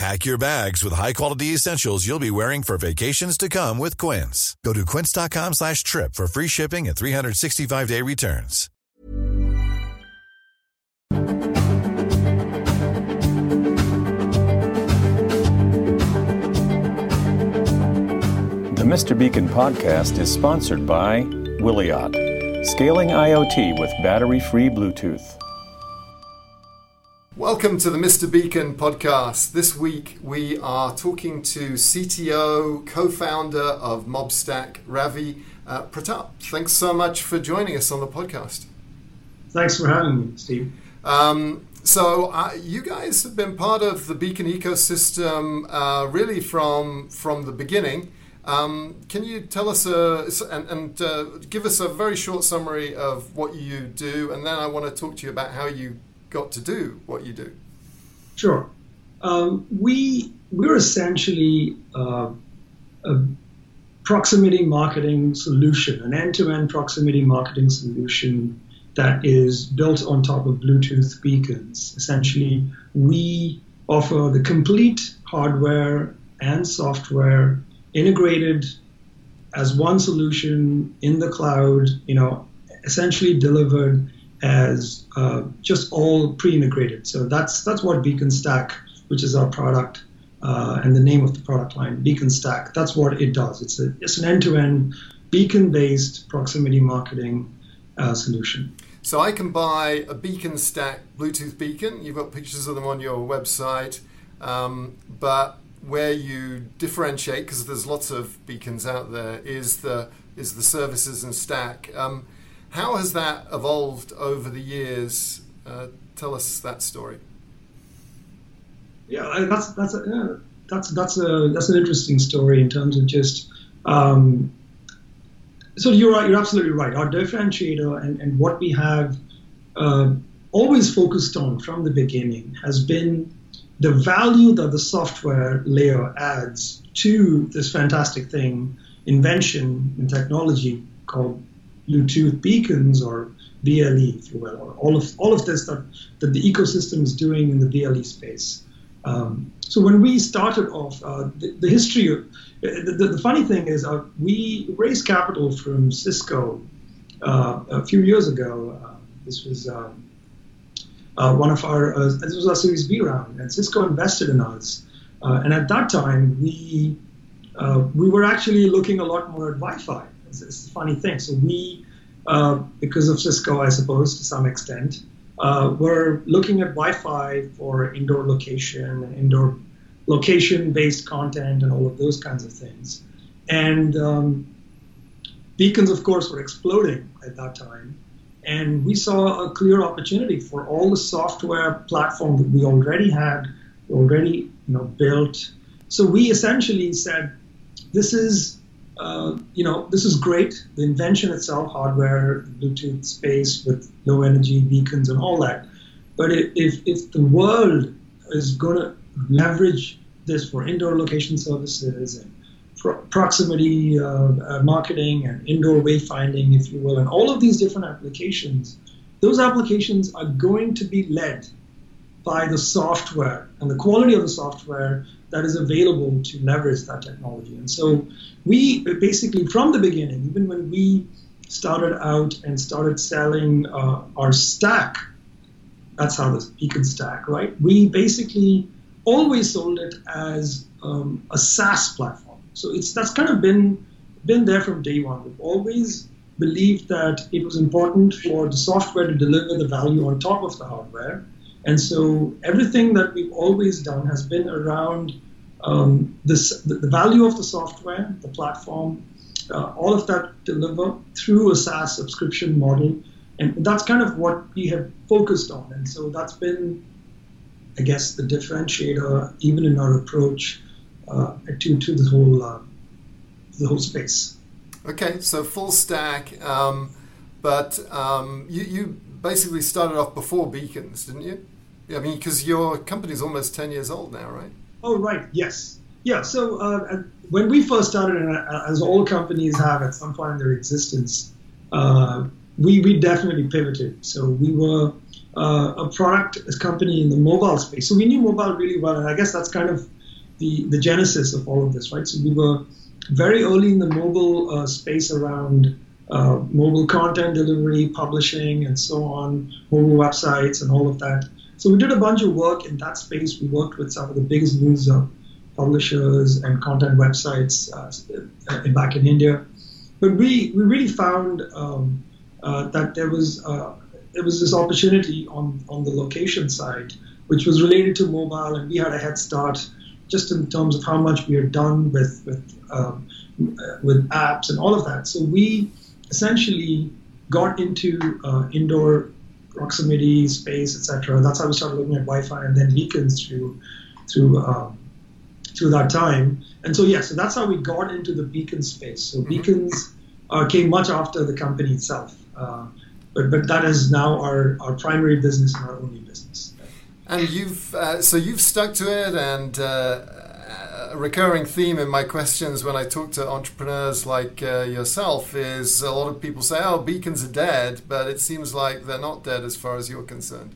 Pack your bags with high-quality essentials you'll be wearing for vacations to come with Quince. Go to quince.com slash trip for free shipping and 365-day returns. The Mr. Beacon podcast is sponsored by Wiliot, scaling IoT with battery free Bluetooth. Welcome to the Mr. Beacon podcast. This week we are talking to CTO, co founder of Mobstac, Ravi uh, Pratap. Thanks so much for joining us on the podcast. Thanks for having me, Steve. Um, so uh, you guys have been part of the Beacon ecosystem uh, really from from the beginning. Um, can you tell us a, and, and uh, give us a very short summary of what you do, and then I want to talk to you about how you got to do what you do. Sure. Um, we we're essentially uh, a proximity marketing solution, an end-to-end proximity marketing solution that is built on top of Bluetooth beacons. Essentially, we offer the complete hardware and software integrated as one solution in the cloud, you know, essentially delivered as uh, just all pre-integrated. So that's that's what Beaconstac, which is our product uh, and the name of the product line, Beaconstac. That's what it does. It's a it's an end-to-end beacon-based proximity marketing uh, solution. So I can buy a Beaconstac Bluetooth beacon. You've got pictures of them on your website, um, but where you differentiate, because there's lots of beacons out there, is the is the services and stack. Um, how has that evolved over the years? Uh, tell us that story. Yeah, that's that's a, yeah, that's that's a that's an interesting story in terms of just. Um, so you're right. You're absolutely right. Our differentiator and, and what we have uh, always focused on from the beginning has been the value that the software layer adds to this fantastic thing, invention and technology called Bluetooth beacons or BLE, if you will, or all of all of this that, that the ecosystem is doing in the BLE space. Um, so when we started off, uh, the, the, history of the, the, the, funny thing is uh, we raised capital from Cisco uh, a few years ago. Uh, this was um, uh, one of our uh, this was our Series B round, and Cisco invested in us. and at that time, we we were actually looking a lot more at Wi-Fi. It's, it's a funny thing. So we, uh, because of Cisco, I suppose, to some extent, uh, we're looking at Wi-Fi for indoor location, indoor location-based content, and all of those kinds of things. And um, beacons, of course, were exploding at that time. And we saw a clear opportunity for all the software platform that we already had, already you know, built. So we essentially said, this is uh, you know, this is great. The invention itself, hardware, Bluetooth space with low energy beacons and all that. But if, if the world is going to leverage this for indoor location services and pro- proximity uh, uh, marketing and indoor wayfinding, if you will, and all of these different applications, those applications are going to be led by the software and the quality of the software that is available to leverage that technology. And so we basically, from the beginning, even when we started out and started selling uh, our stack, that's how this beacon stack, right? We basically always sold it as um, a SaaS platform. So it's that's kind of been been there from day one. We've always believed that it was important for the software to deliver the value on top of the hardware. And so everything that we've always done has been around um, this, the, value of the software, the platform, uh, all of that delivered through a SaaS subscription model. And that's kind of what we have focused on. And so that's been, I guess, the differentiator even in our approach uh, to, to the whole, uh, the whole space. Okay, so full stack, um, but um, you, you basically started off before Beacons, didn't you? I mean, because your company's almost 10 years old now, right? Oh, right, yes. Yeah, so uh, when we first started, uh, as all companies have at some point in their existence, uh, we, we definitely pivoted. So we were uh, a product company in the mobile space. So we knew mobile really well, and I guess that's kind of the, the genesis of all of this, right? So we were very early in the mobile uh, space around uh, mobile content delivery, publishing, and so on, mobile websites, and all of that. So we did a bunch of work in that space. We worked with some of the biggest news uh, publishers and content websites uh, back in India. But we, we really found um, uh, that there was uh, there was this opportunity on, on the location side, which was related to mobile, and we had a head start just in terms of how much we had done with with um, with apps and all of that. So we essentially got into uh, indoor proximity, space, etc. That's how we started looking at Wi-Fi and then beacons through through um, through that time. And so yeah, so that's how we got into the beacon space. So mm-hmm. beacons uh, came much after the company itself. Uh, but, but that is now our, our primary business and our only business. And you've uh, so you've stuck to it, and uh, a recurring theme in my questions when I talk to entrepreneurs like uh, yourself is a lot of people say, "Oh, beacons are dead," but it seems like they're not dead as far as you're concerned.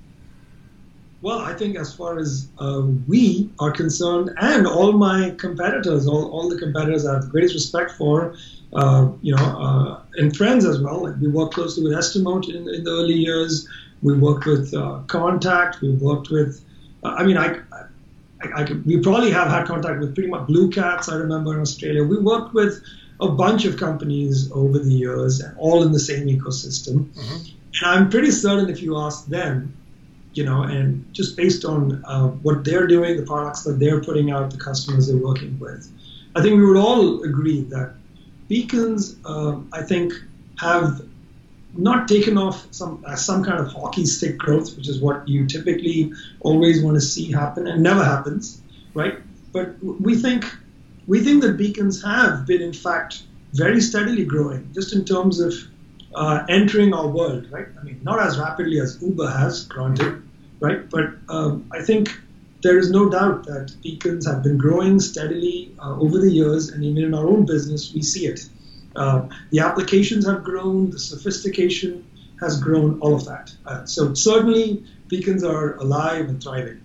Well, I think as far as uh, we are concerned, and all my competitors, all, all the competitors I have the greatest respect for, uh, you know, uh, and friends as well. Like we worked closely with Estimote in, in the early years. We worked with uh, Kontakt. We worked with, uh, I mean, I, I, I could, we probably have had contact with pretty much BlueCats. I remember in Australia. We worked with a bunch of companies over the years, all in the same ecosystem. Mm-hmm. And I'm pretty certain if you ask them, you know, and just based on uh, what they're doing, the products that they're putting out, the customers they're working with, I think we would all agree that beacons, uh, I think, have not taken off some uh, some kind of hockey stick growth, which is what you typically always want to see happen, and never happens, right? But we think we think that beacons have been, in fact, very steadily growing, just in terms of uh, entering our world, right? I mean, not as rapidly as Uber has, granted, right? But um, I think there is no doubt that beacons have been growing steadily uh, over the years, and even in our own business, we see it. Uh, the applications have grown, the sophistication has grown, all of that. Uh, so certainly beacons are alive and thriving.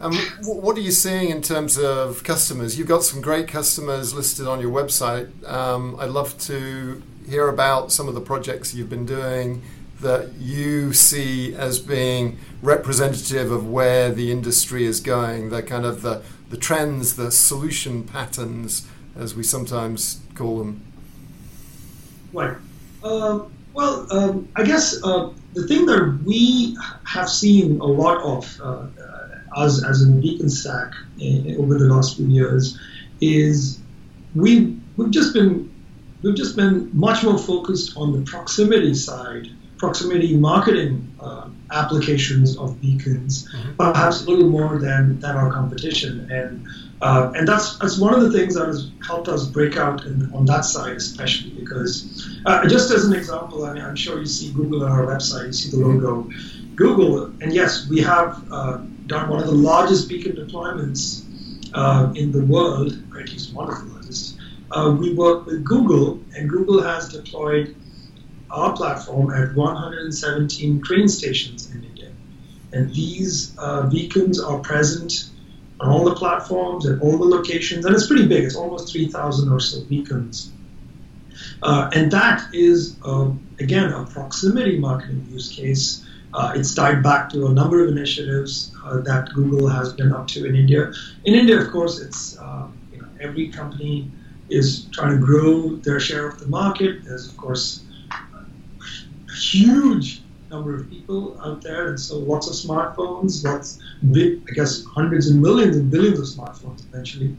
Um, what are you seeing in terms of customers? You've got some great customers listed on your website. Um, I'd love to hear about some of the projects you've been doing that you see as being representative of where the industry is going, the kind of the, the trends, the solution patterns, as we sometimes call them. Right. Uh, well, um, I guess uh, the thing that we have seen a lot of uh, as, as in Beaconstac in, over the last few years is we we've just been we've just been much more focused on the proximity side, proximity marketing uh, applications of beacons, mm-hmm. perhaps a little more than than our competition, and uh, and that's that's one of the things that has helped us break out in, on that side, especially because, uh, just as an example, I mean, I'm sure you see Google on our website, you see the logo, Google, and yes, we have uh, done one of the largest beacon deployments uh, in the world, or at least one of the largest. Uh, we work with Google, and Google has deployed our platform at 117 train stations in India, and these uh, beacons are present on all the platforms and all the locations, and it's pretty big. It's almost 3,000 or so beacons. Uh, and that is, uh, again, a proximity marketing use case. Uh, it's tied back to a number of initiatives uh, that Google has been up to in India. In India, of course, it's uh, you know, every company is trying to grow their share of the market. There's, of course, huge number of people out there, and so lots of smartphones, lots big, I guess, hundreds and millions and billions of smartphones eventually.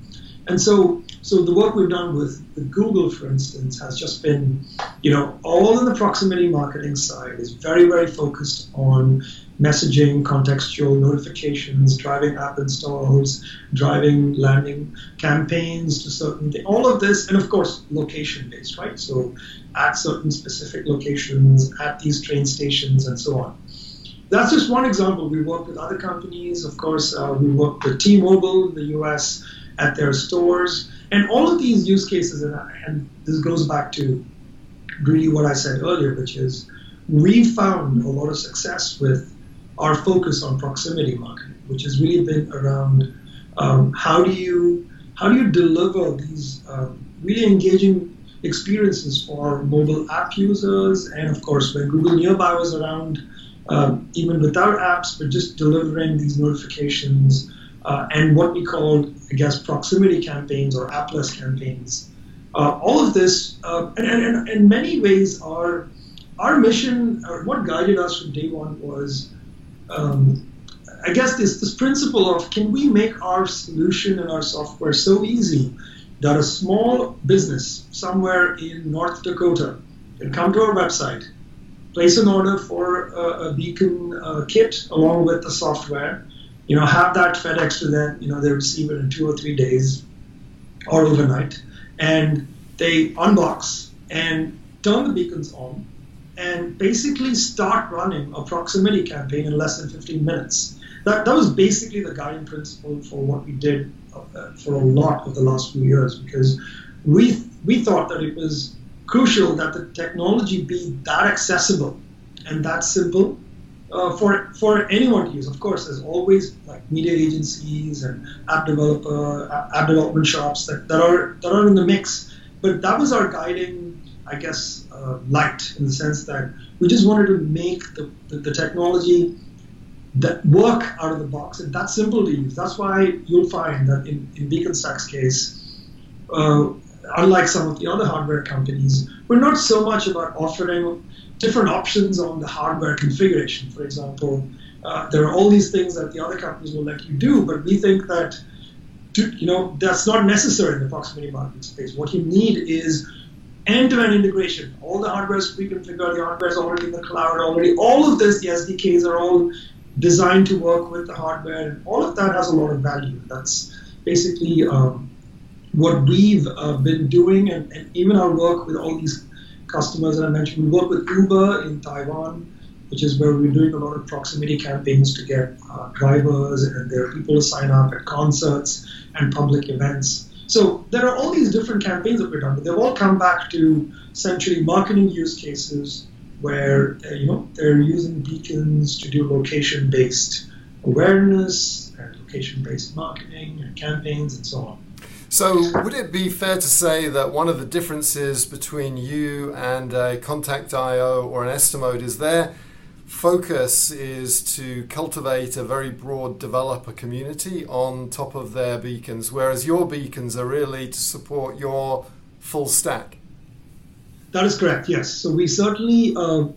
And so, so the work we've done with, with Google, for instance, has just been, you know, all in the proximity marketing side is very, very focused on messaging, contextual notifications, driving app installs, driving landing campaigns to certain things. All of this, and of course, location based, right? So at certain specific locations, at these train stations, and so on. That's just one example. We work with other companies. Of course, uh, we work with T-Mobile in the U.S. at their stores, and all of these use cases. And, and this goes back to really what I said earlier, which is we found a lot of success with our focus on proximity marketing, which has really been around um, how do you how do you deliver these um, really engaging experiences for mobile app users, and of course when Google Nearby was around, um, even without apps, but just delivering these notifications uh, and what we call, I guess, proximity campaigns or appless campaigns. Uh, all of this, uh, and, and, and in many ways, our our mission, what guided us from day one, was um, I guess this this principle of can we make our solution and our software so easy that a small business somewhere in North Dakota can come to our website, place an order for a, a beacon uh, kit along with the software, you know, have that FedEx to them, you know, they receive it in two or three days or overnight, and they unbox and turn the beacons on and basically start running a proximity campaign in less than 15 minutes. That, that was basically the guiding principle for what we did uh, for a lot of the last few years because we, we thought that it was crucial that the technology be that accessible and that simple uh, for for anyone to use. Of course, there's always like media agencies and app developer app development shops that, that are that are in the mix. But that was our guiding I guess, uh, light in the sense that we just wanted to make the, the, the, technology that work out of the box and that's simple to use. That's why you'll find that in, in Beaconstac's case, uh, unlike some of the other hardware companies, we're not so much about offering different options on the hardware configuration. For example, uh, there are all these things that the other companies will let you do, but we think that to, you know that's not necessary in the proximity marketing space. What you need is end-to-end integration. All the hardware is pre-configured, the hardware is already in the cloud already. All of this, the SDKs are all designed to work with the hardware. And all of that has a lot of value. That's basically um, what we've uh, been doing, and, and, even our work with all these customers that I mentioned. We work with Uber in Taiwan, which is where we're doing a lot of proximity campaigns to get uh, drivers and their people to sign up at concerts and public events. So there are all these different campaigns that we've done, but they've all come back to essentially marketing use cases where uh, you know they're using beacons to do location-based awareness and location-based marketing and campaigns and so on. So, would it be fair to say that one of the differences between you and a Kontakt.io or an Estimote is there focus is to cultivate a very broad developer community on top of their beacons, whereas your beacons are really to support your full stack. That is correct, yes. So we certainly uh,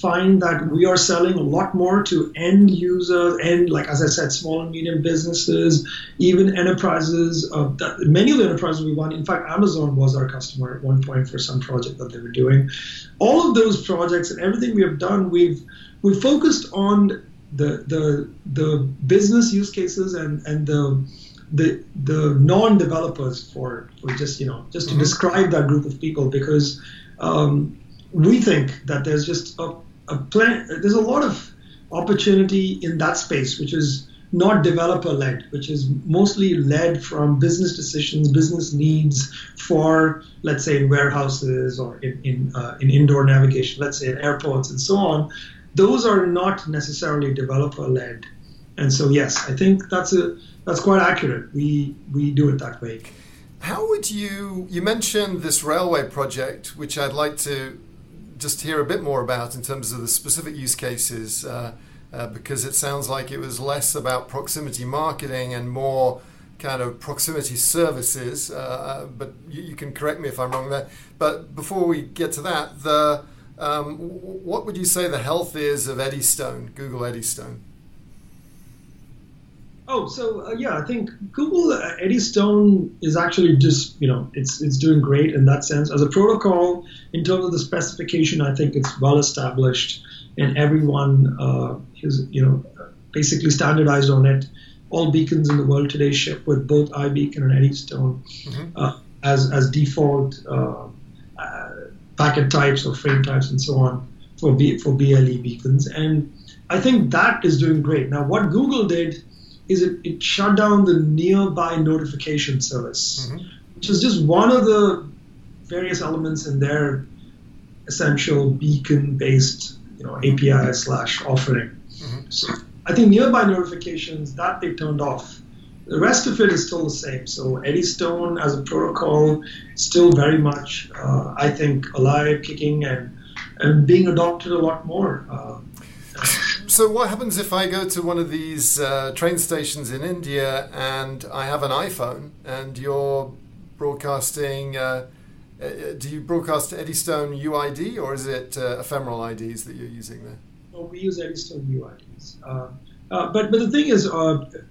find that we are selling a lot more to end users and, like as I said, small and medium businesses, even enterprises. Uh, that, many of the enterprises we want, in fact, Amazon was our customer at one point for some project that they were doing. All of those projects and everything we have done, we've we focused on the the the business use cases and and the the the non-developers for for just you know just to mm-hmm. describe that group of people because um, we think that there's just a, a plan there's a lot of opportunity in that space which is not developer led which is mostly led from business decisions business needs for let's say in warehouses or in in, uh, in indoor navigation let's say in airports and so on those are not necessarily developer led. And so yes, I think that's a that's quite accurate. We we do it that way. How would you you mentioned this railway project, which I'd like to just hear a bit more about in terms of the specific use cases, uh, uh, because it sounds like it was less about proximity marketing and more kind of proximity services. Uh, uh but you, you, can correct me if I'm wrong there. But before we get to that, the um, what would you say the health is of Eddystone, Google Eddystone? Oh, so uh, yeah, I think Google uh, Eddystone is actually just you know it's it's doing great in that sense as a protocol. In terms of the specification, I think it's well established, and everyone uh, is you know basically standardized on it. All beacons in the world today ship with both iBeacon and Eddystone mm-hmm. uh, as as default uh, uh, packet types or frame types and so on for B, for BLE beacons, and I think that is doing great. Now, what Google did is it, it shut down the nearby notification service, mm-hmm. which is just one of the various elements in their essential beacon-based you know API slash offering. Mm-hmm. So I think nearby notifications that they turned off. The rest of it is still the same. So Eddystone as a protocol still very much, uh, I think, alive, kicking, and and being adopted a lot more. Uh, so what happens if I go to one of these uh, train stations in India and I have an iPhone and you're broadcasting? Uh, uh do you broadcast Eddystone UID or is it uh, ephemeral IDs that you're using there? Well, we use Eddystone UIDs. Uh, uh, but but the thing is,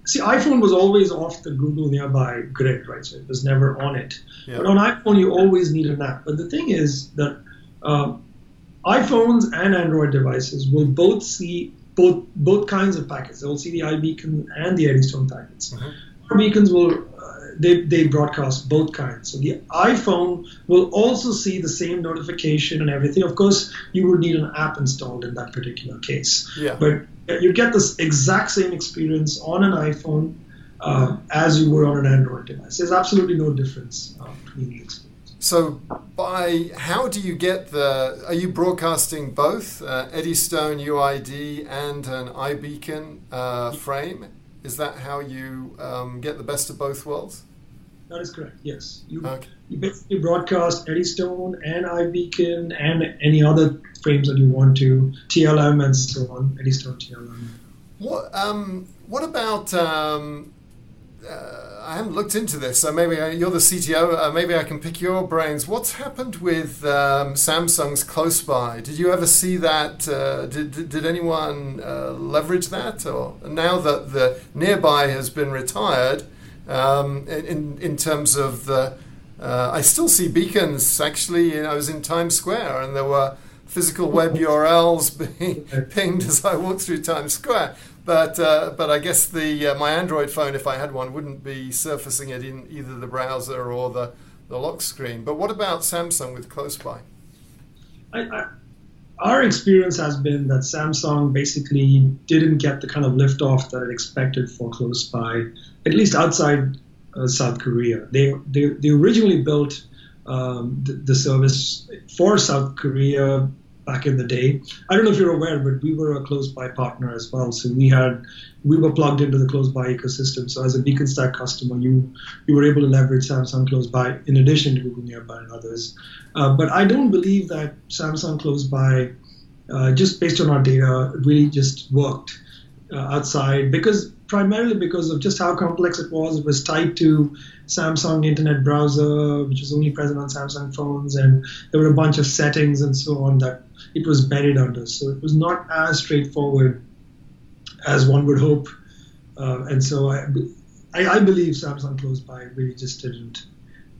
see, iPhone was always off the Google Nearby grid, right? So it was never on it. Yeah. But on iPhone, you always need an app. But the thing is that iPhones and Android devices will both see both both kinds of packets. They will see the iBeacon and the Eddystone packets. Mm-hmm. Our beacons will uh, they, they broadcast both kinds. So the iPhone will also see the same notification and everything. Of course, you would need an app installed in that particular case. Yeah. But you get this exact same experience on an iPhone uh, as you would on an Android device. There's absolutely no difference uh, between the experience. So, by how do you get the? Are you broadcasting both uh, Eddystone UID and an iBeacon uh, frame? Is that how you um, get the best of both worlds? That is correct. Yes, you, okay. you basically broadcast Eddystone and iBeacon and any other frames that you want to, TLM and so on, Eddystone TLM. What um, what about um, uh, I haven't looked into this, so maybe I, you're the CTO. Uh, maybe I can pick your brains. What's happened with um, Samsung's Close By? Did you ever see that? Uh, did, did anyone uh, leverage that? Or now that the Nearby has been retired, um, in in terms of the, uh, I still see beacons. Actually, you know, I was in Times Square and there were physical web URLs being pinged as I walked through Times Square. But uh, but I guess the uh, my Android phone, if I had one, wouldn't be surfacing it in either the browser or the, the lock screen. But what about Samsung with Close By? I, I, our experience has been that Samsung basically didn't get the kind of liftoff that it expected for Close By, at least outside uh, South Korea. They, they, they originally built um, the, the service for South Korea back in the day. I don't know if you're aware, but we were a close by partner as well. So we had we were plugged into the close by ecosystem. So as a Beaconstac customer, you you were able to leverage Samsung close by in addition to Google Nearby and others. Uh, but I don't believe that Samsung close by, uh, just based on our data, really just worked uh, outside because primarily because of just how complex it was. It was tied to Samsung Internet Browser, which was only present on Samsung phones, and there were a bunch of settings and so on that it was buried under. So it was not as straightforward as one would hope. Uh, and so I, I, I, believe Samsung Close By really just didn't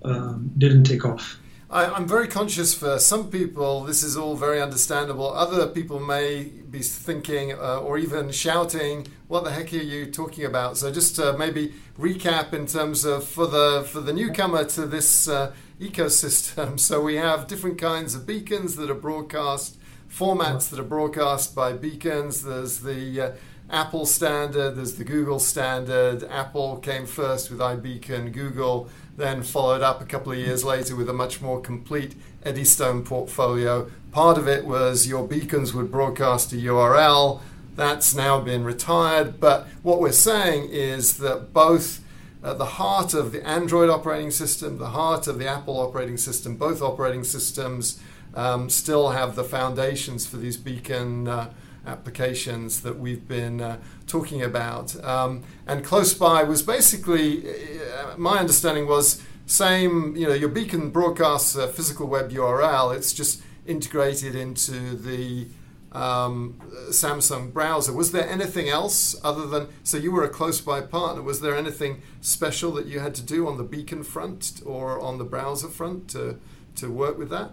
um, didn't take off. I, am very conscious for some people, this is all very understandable. Other people may be thinking uh, or even shouting, "What the heck are you talking about?" So just to maybe recap in terms of for the for the newcomer to this uh, ecosystem. So we have different kinds of beacons that are broadcast formats that are broadcast by beacons. There's the uh, Apple standard, there's the Google standard. Apple came first with iBeacon, Google then followed up a couple of years later with a much more complete Eddystone portfolio. Part of it was your beacons would broadcast a URL. That's now been retired. But what we're saying is that both at the heart of the Android operating system, the heart of the Apple operating system, both operating systems um, still have the foundations for these beacon uh, applications that we've been uh, talking about. Um, and close by was basically, uh, my understanding was same, you know, your beacon broadcasts a physical web URL. It's just integrated into the um, Samsung browser. Was there anything else other than so you were a close by partner? Was there anything special that you had to do on the beacon front or on the browser front to to work with that?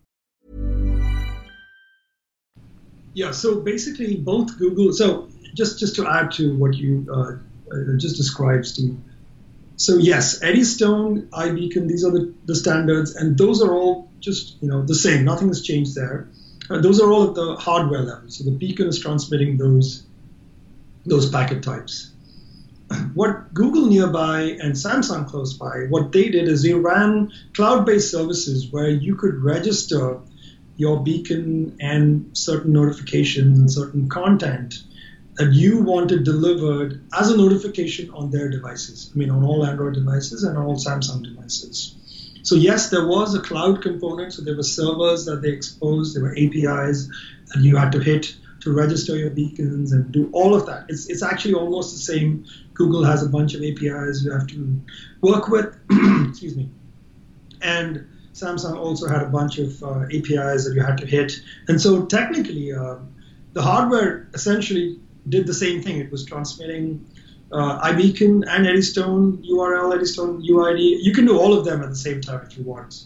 Yeah, so basically both Google. So just just to add to what you uh, uh, just described, Steve. So yes, Eddystone, iBeacon, these are the, the standards, and those are all just you know the same. Nothing has changed there. Uh, those are all at the hardware level. So the beacon is transmitting those those packet types. What Google Nearby and Samsung Close By, what they did is they ran cloud-based services where you could register your beacon and certain notifications and certain content that you wanted delivered as a notification on their devices. I mean, on all Android devices and all Samsung devices. So yes, there was a cloud component. So there were servers that they exposed. There were APIs that you had to hit to register your beacons and do all of that. It's, it's actually almost the same. Google has a bunch of APIs you have to work with. Excuse me. And Samsung also had a bunch of uh, APIs that you had to hit. And so technically, uh, the hardware essentially did the same thing. It was transmitting uh, iBeacon and Eddystone URL, Eddystone UID. You can do all of them at the same time if you want.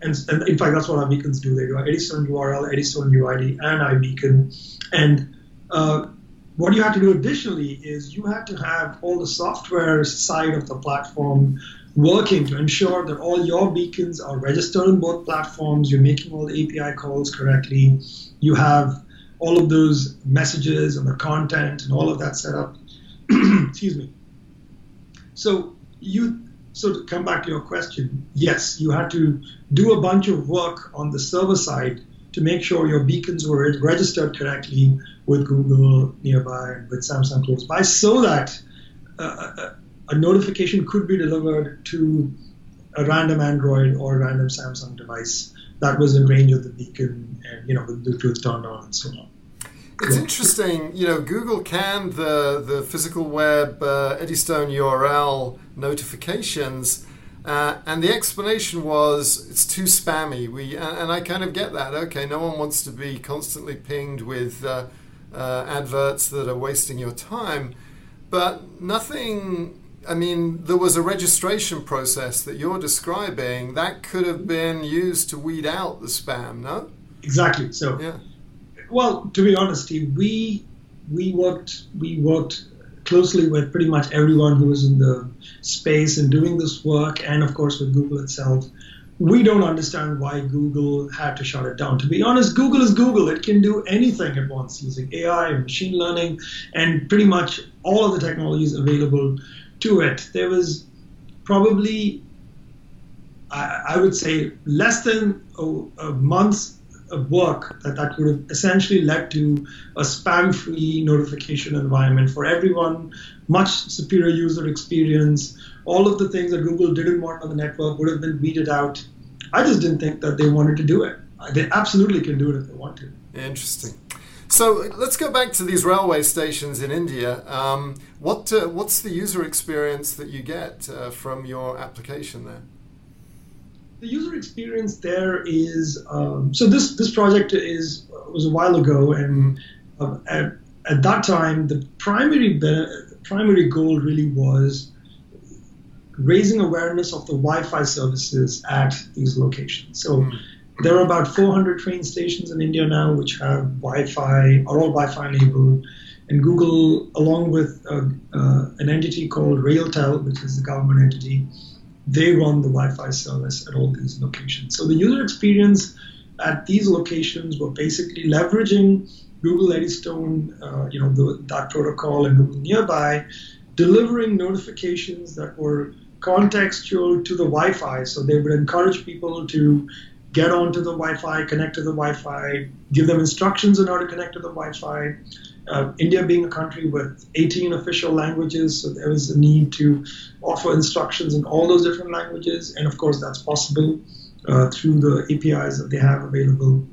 And, and in fact, that's what iBeacons do. They do Eddystone URL, Eddystone UID, and iBeacon. And uh, what you have to do additionally is you have to have all the software side of the platform working to ensure that all your beacons are registered on both platforms. You're making all the API calls correctly. You have all of those messages and the content and all of that set up. Excuse me. So you so to come back to your question, yes, you had to do a bunch of work on the server side to make sure your beacons were registered correctly with Google nearby and with Samsung close by, so that uh, a, notification could be delivered to a random Android or a random Samsung device that was in range of the beacon and you know with Bluetooth turned on and so on. It's interesting, you know, Google canned the, the physical web uh, Eddystone URL notifications, uh, and the explanation was it's too spammy. We and, and, I kind of get that. Okay, no one wants to be constantly pinged with uh, uh adverts that are wasting your time, but nothing. I mean, there was a registration process that you're describing that could have been used to weed out the spam. No. Exactly. So. Yeah well, to be honest, we we worked we worked closely with pretty much everyone who was in the space and doing this work, and of course with Google itself. We don't understand why Google had to shut it down. To be honest, Google is Google. It can do anything it wants using AI and machine learning and pretty much all of the technologies available to it. There was probably, I, I would say, less than a, a month of work that that would have essentially led to a spam-free notification environment for everyone, much superior user experience. All of the things that Google didn't want on the network would have been weeded out. I just didn't think that they wanted to do it. They absolutely can do it if they want to. Interesting. So let's go back to these railway stations in India. Um, what uh, what's the user experience that you get uh, from your application there? The user experience there is um, so this this project is was a while ago, and uh, at, at that time the primary primary goal really was raising awareness of the Wi-Fi services at these locations. So. Mm there are about 400 train stations in India now which have Wi-Fi, are all Wi-Fi enabled. And Google, along with uh, uh, an entity called Railtel, which is the government entity, they run the Wi-Fi service at all these locations. So the user experience at these locations were basically leveraging Google Eddystone, uh, you know, the, that protocol and Google Nearby, delivering notifications that were contextual to the Wi-Fi. So they would encourage people to get onto the Wi-Fi, connect to the Wi-Fi, give them instructions on how to connect to the Wi-Fi. Uh, India being a country with 18 official languages, so there was a need to offer instructions in all those different languages, and of course that's possible uh, through the APIs that they have available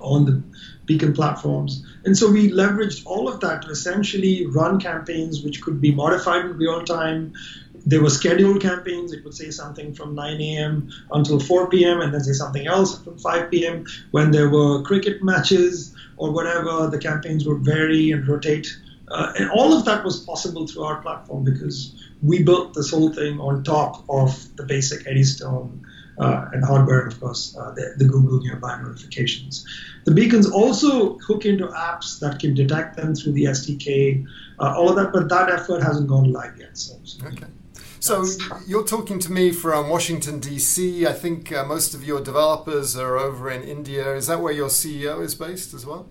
on the beacon platforms. And so we leveraged all of that to essentially run campaigns which could be modified in real time, there were scheduled campaigns. It would say something from 9 a.m. until 4 p.m. and then say something else from 5 p.m. When there were cricket matches or whatever, the campaigns would vary and rotate. Uh, and all of that was possible through our platform because we built this whole thing on top of the basic Eddystone uh, and hardware, of course, uh, the, the, Google Nearby notifications. The beacons also hook into apps that can detect them through the SDK, uh, all of that, but that effort hasn't gone live yet. So, so. Okay. So you're talking to me from Washington D.C. I think uh, most of your developers are over in India. Is that where your CEO is based as well?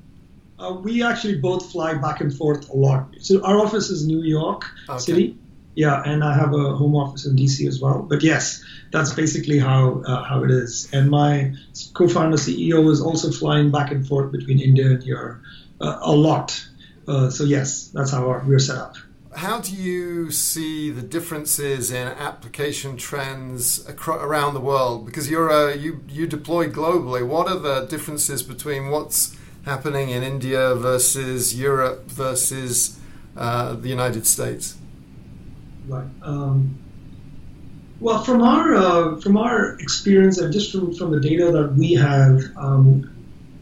Uh, we actually both fly back and forth a lot. So our office is New York okay. City. Yeah, and I have a home office in DC as well. But yes, that's basically how uh, how it is. And my co-founder CEO is also flying back and forth between India and Europe uh, a lot. Uh, so yes, that's how our, we're set up how do you see the differences in application trends acro- around the world? Because you're a, you you deploy globally. What are the differences between what's happening in India versus Europe versus uh, the United States? Right. Um, well, from our uh, from our experience and just from, from the data that we have, um,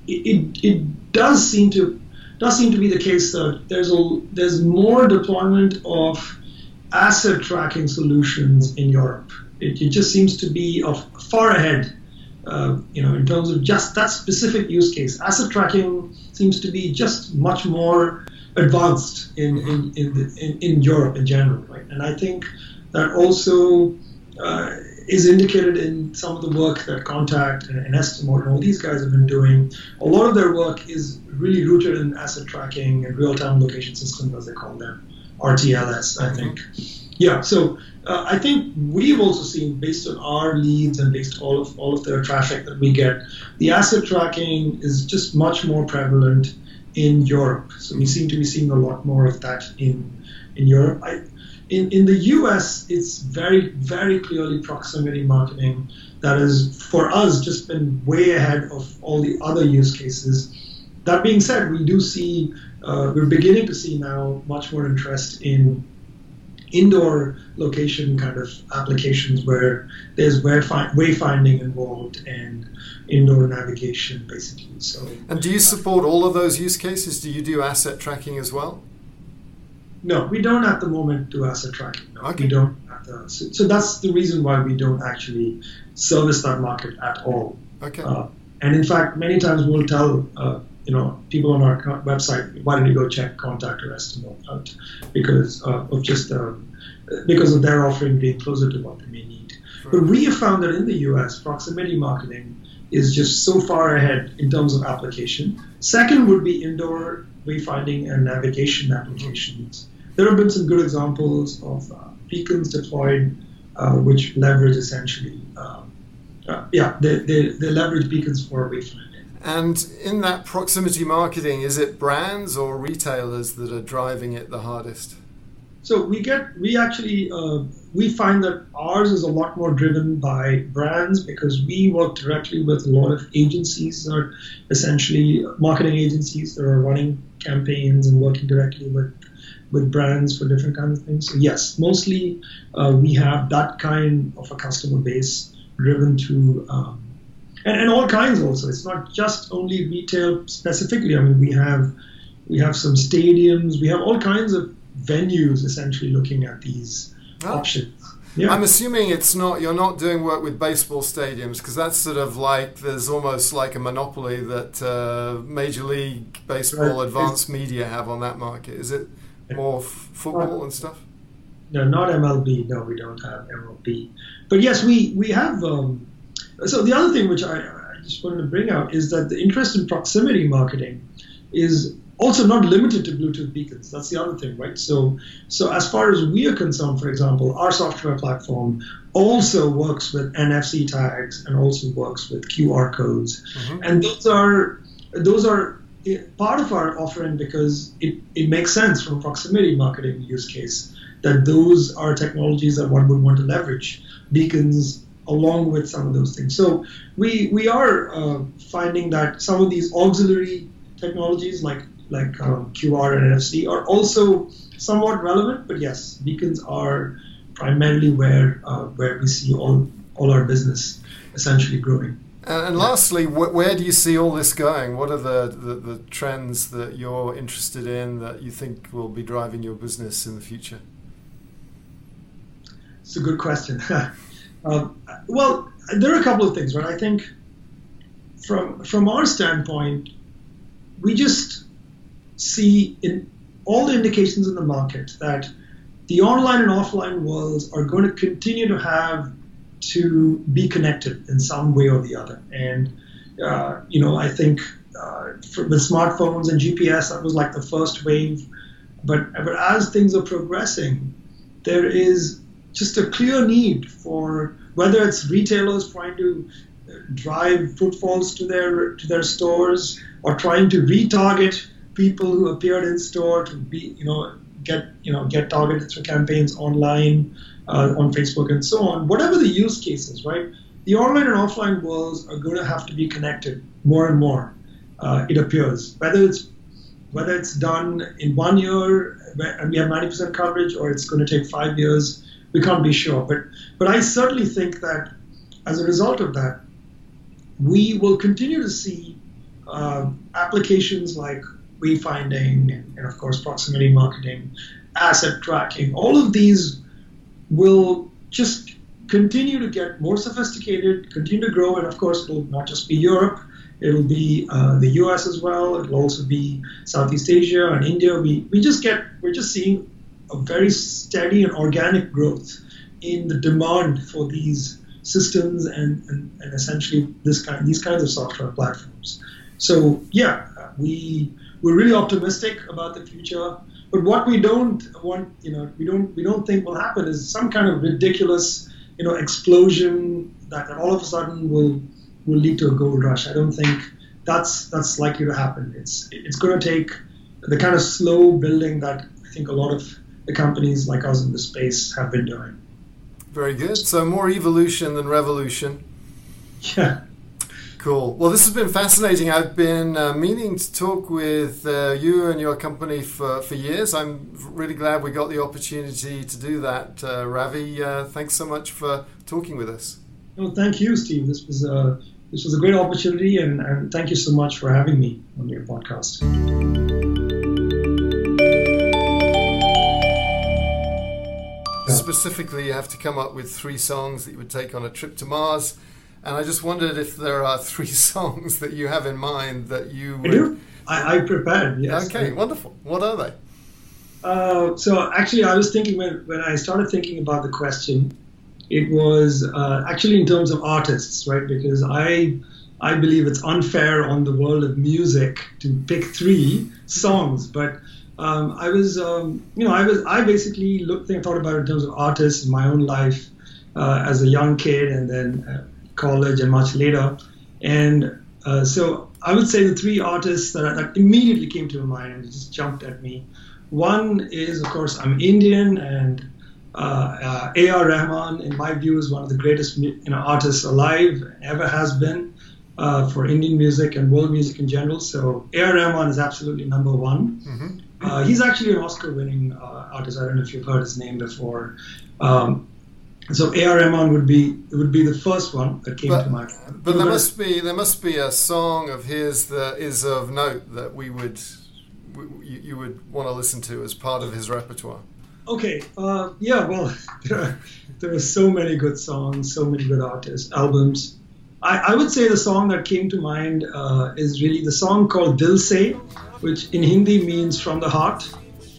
it, it, it does seem to does seem to be the case that there's a there's more deployment of asset tracking solutions in Europe. It, it just seems to be of far ahead, uh, you know, in terms of just that specific use case. Asset tracking seems to be just much more advanced in in in, the, in, in Europe in general, right? And I think that also. Uh, is indicated in some of the work that Kontakt and, Estimote and all these guys have been doing. A lot of their work is really rooted in asset tracking and real-time location systems, as they call them, RTLS, I think. Yeah, so uh, I think we've also seen, based on our leads and based all of all of their traffic that we get, the asset tracking is just much more prevalent in Europe. So we seem to be seeing a lot more of that in in Europe. I, in, in the US, it's very, very clearly proximity marketing that has, for us, just been way ahead of all the other use cases. That being said, we do see, uh, we're beginning to see now much more interest in indoor location kind of applications where there's wayfinding involved and indoor navigation basically. So and do you support all of those use cases? Do you do asset tracking as well no, we don't at the moment do asset tracking. No, okay. we don't. The, so, so, that's the reason why we don't actually service that market at all. Okay. Uh, and in fact, many times we'll tell uh, you know people on our website, why don't you go check Kontakt or Estimote out because uh, of just um, because of their offering being closer to what they may need. Sure. But we have found that in the U.S., proximity marketing is just so far ahead in terms of application. Second would be indoor wayfinding and navigation applications there have been some good examples of uh, beacons deployed uh, which leverage essentially, um, uh, yeah, they, they, they leverage beacons for wayfinding. And in that proximity marketing, is it brands or retailers that are driving it the hardest? so we get we actually uh, we find that ours is a lot more driven by brands because we work directly with a lot of agencies that are essentially marketing agencies that are running campaigns and working directly with with brands for different kinds of things. So yes, mostly uh, we have that kind of a customer base driven to um, and, and all kinds also. It's not just only retail specifically. I mean, we have we have some stadiums. We have all kinds of venues essentially looking at these oh. options. Yeah. I'm assuming it's not you're not doing work with baseball stadiums because that's sort of like there's almost like a monopoly that uh, Major League Baseball right. Advanced Media have on that market. Is it more f- football uh, and stuff? No, not MLB. No, we don't have MLB. But yes, we we have. Um, so the other thing which I, I just wanted to bring out is that the interest in proximity marketing is also not limited to Bluetooth beacons. That's the other thing, right? So, so as far as we are concerned, for example, our software platform also works with NFC tags and also works with QR codes, mm-hmm. and those are those are part of our offering because it, it makes sense from a proximity marketing use case that those are technologies that one would want to leverage beacons along with some of those things. So we we are uh, finding that some of these auxiliary technologies like like um, QR and NFC are also somewhat relevant. But yes, beacons are primarily where uh, where we see all all our business essentially growing. And, and lastly, wh- where do you see all this going? What are the, the, the, trends that you're interested in that you think will be driving your business in the future? It's a good question. um, well, there are a couple of things, right? I think from from our standpoint, we just see in all the indications in the market that the online and offline worlds are going to continue to have to be connected in some way or the other. And, uh, you know, I think uh, with smartphones and GPS, that was like the first wave. But, but as things are progressing, there is just a clear need for whether it's retailers trying to drive footfalls to their to their stores or trying to retarget people who appeared in store to be you know get you know get targeted through campaigns online uh, on Facebook and so on. Whatever the use cases, right? The online and offline worlds are going to have to be connected more and more. Uh, it appears whether it's whether it's done in one year and we have 90% coverage, or it's going to take five years. We can't be sure, but but I certainly think that as a result of that, we will continue to see uh, applications like wayfinding and, and, of course proximity marketing, asset tracking. All of these will just continue to get more sophisticated, continue to grow, and of course, it'll not just be Europe, it'll be uh, the US as well, it'll also be Southeast Asia and India. We, we just get, we're just seeing a very steady and organic growth in the demand for these systems and, and, and essentially this kind, these kinds of software platforms. So, yeah, we, we're really optimistic about the future. But what we don't want, you know, we don't we don't think will happen is some kind of ridiculous, you know, explosion that, that all of a sudden will will lead to a gold rush. I don't think that's that's likely to happen. It's it's going to take the kind of slow building that I think a lot of the companies like us in the space have been doing. Very good. So more evolution than revolution. Yeah. Cool. Well, this has been fascinating. I've been uh, meaning to talk with uh, you and your company for, for years. I'm really glad we got the opportunity to do that. Uh, Ravi, uh, thanks so much for talking with us. Well, thank you, Steve. This was a, uh, this was a great opportunity, and, and thank you so much for having me on your podcast. Specifically, you have to come up with three songs that you would take on a trip to Mars and I just wondered if there are three songs that you have in mind that you would... I do. I, I prepared, yes. Okay, wonderful. What are they? Uh, so actually, I was thinking when, when I started thinking about the question, it was uh, actually in terms of artists, right? Because I I believe it's unfair on the world of music to pick three songs, but um, I was um, you know I was I basically looked and thought about it in terms of artists in my own life uh, as a young kid, and then uh, college and much later. And uh, so I would say the three artists that, that immediately came to my mind and just jumped at me One is, of course, I'm Indian, and uh, uh, A.R. Rahman, in my view, is one of the greatest you know, artists alive, ever has been, uh, for Indian music and world music in general. So A.R. Rahman is absolutely number one. Mm-hmm. Uh, he's actually an Oscar-winning uh, artist. I don't know if you've heard his name before. Um, so A.R. Rahman would be would be the first one that came but, to mind. But there must be there must be a song of his that is of note that we would you, you would want to listen to as part of his repertoire. Okay, uh, yeah, well, there are, there are so many good songs, so many good artists, albums. I, I would say the song that came to mind uh, is really the song called Dil Se, which in Hindi means from the heart.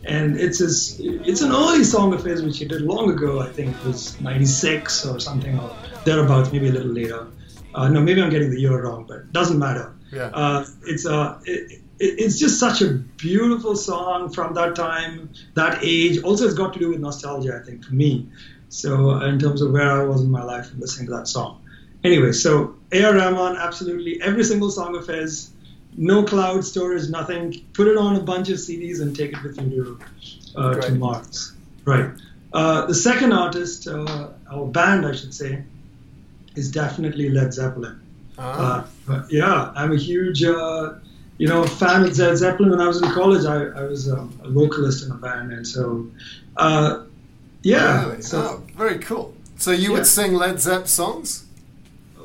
And it's his, it's an early song of his, which he did long ago. I think it was 96 or something, or thereabouts, maybe a little later. Uh, no, maybe I'm getting the year wrong, but it doesn't matter. Yeah. Uh, it's, uh, it, it's just such a beautiful song from that time, that age. Also, it's got to do with nostalgia, I think, for me. So, uh, in terms of where I was in my life and listening to that song. Anyway, so A.R. Rahman, absolutely every single song of his, no cloud storage, nothing. Put it on a bunch of CDs and take it with you to, uh, to Mars. Right. Uh, the second artist, uh, or band, I should say, is definitely Led Zeppelin. Ah. Uh, yeah, I'm a huge uh, you know, fan of Led Zeppelin. When I was in college, I, I was um, a vocalist in a band, and so, uh, yeah. Really? So, oh, very cool. So you yeah. would sing Led Zepp songs?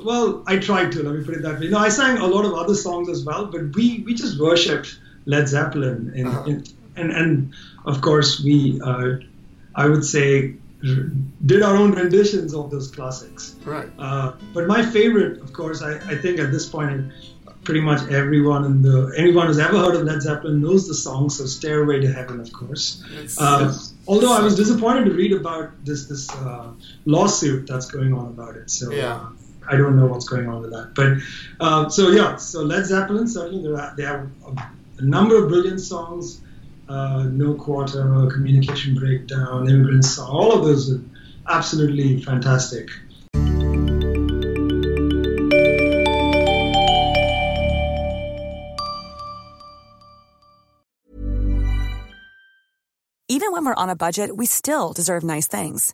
Well, I tried to. Let me put it that way. No, I sang a lot of other songs as well, but we we just worshipped Led Zeppelin, in, uh-huh. in, and and of course we, uh, I would say, did our own renditions of those classics. Right. Uh, but my favorite, of course, I, I think at this point pretty much everyone in the anyone who's ever heard of Led Zeppelin knows the song. So Stairway to Heaven, of course. Uh, although I was disappointed to read about this this uh, lawsuit that's going on about it. So yeah. I don't know what's going on with that. But uh, so yeah, so Led Zeppelin certainly they have a, a number of brilliant songs. Uh, no Quarter, Communication Breakdown, Immigrant Song, all of those are absolutely fantastic. Even when we're on a budget, we still deserve nice things.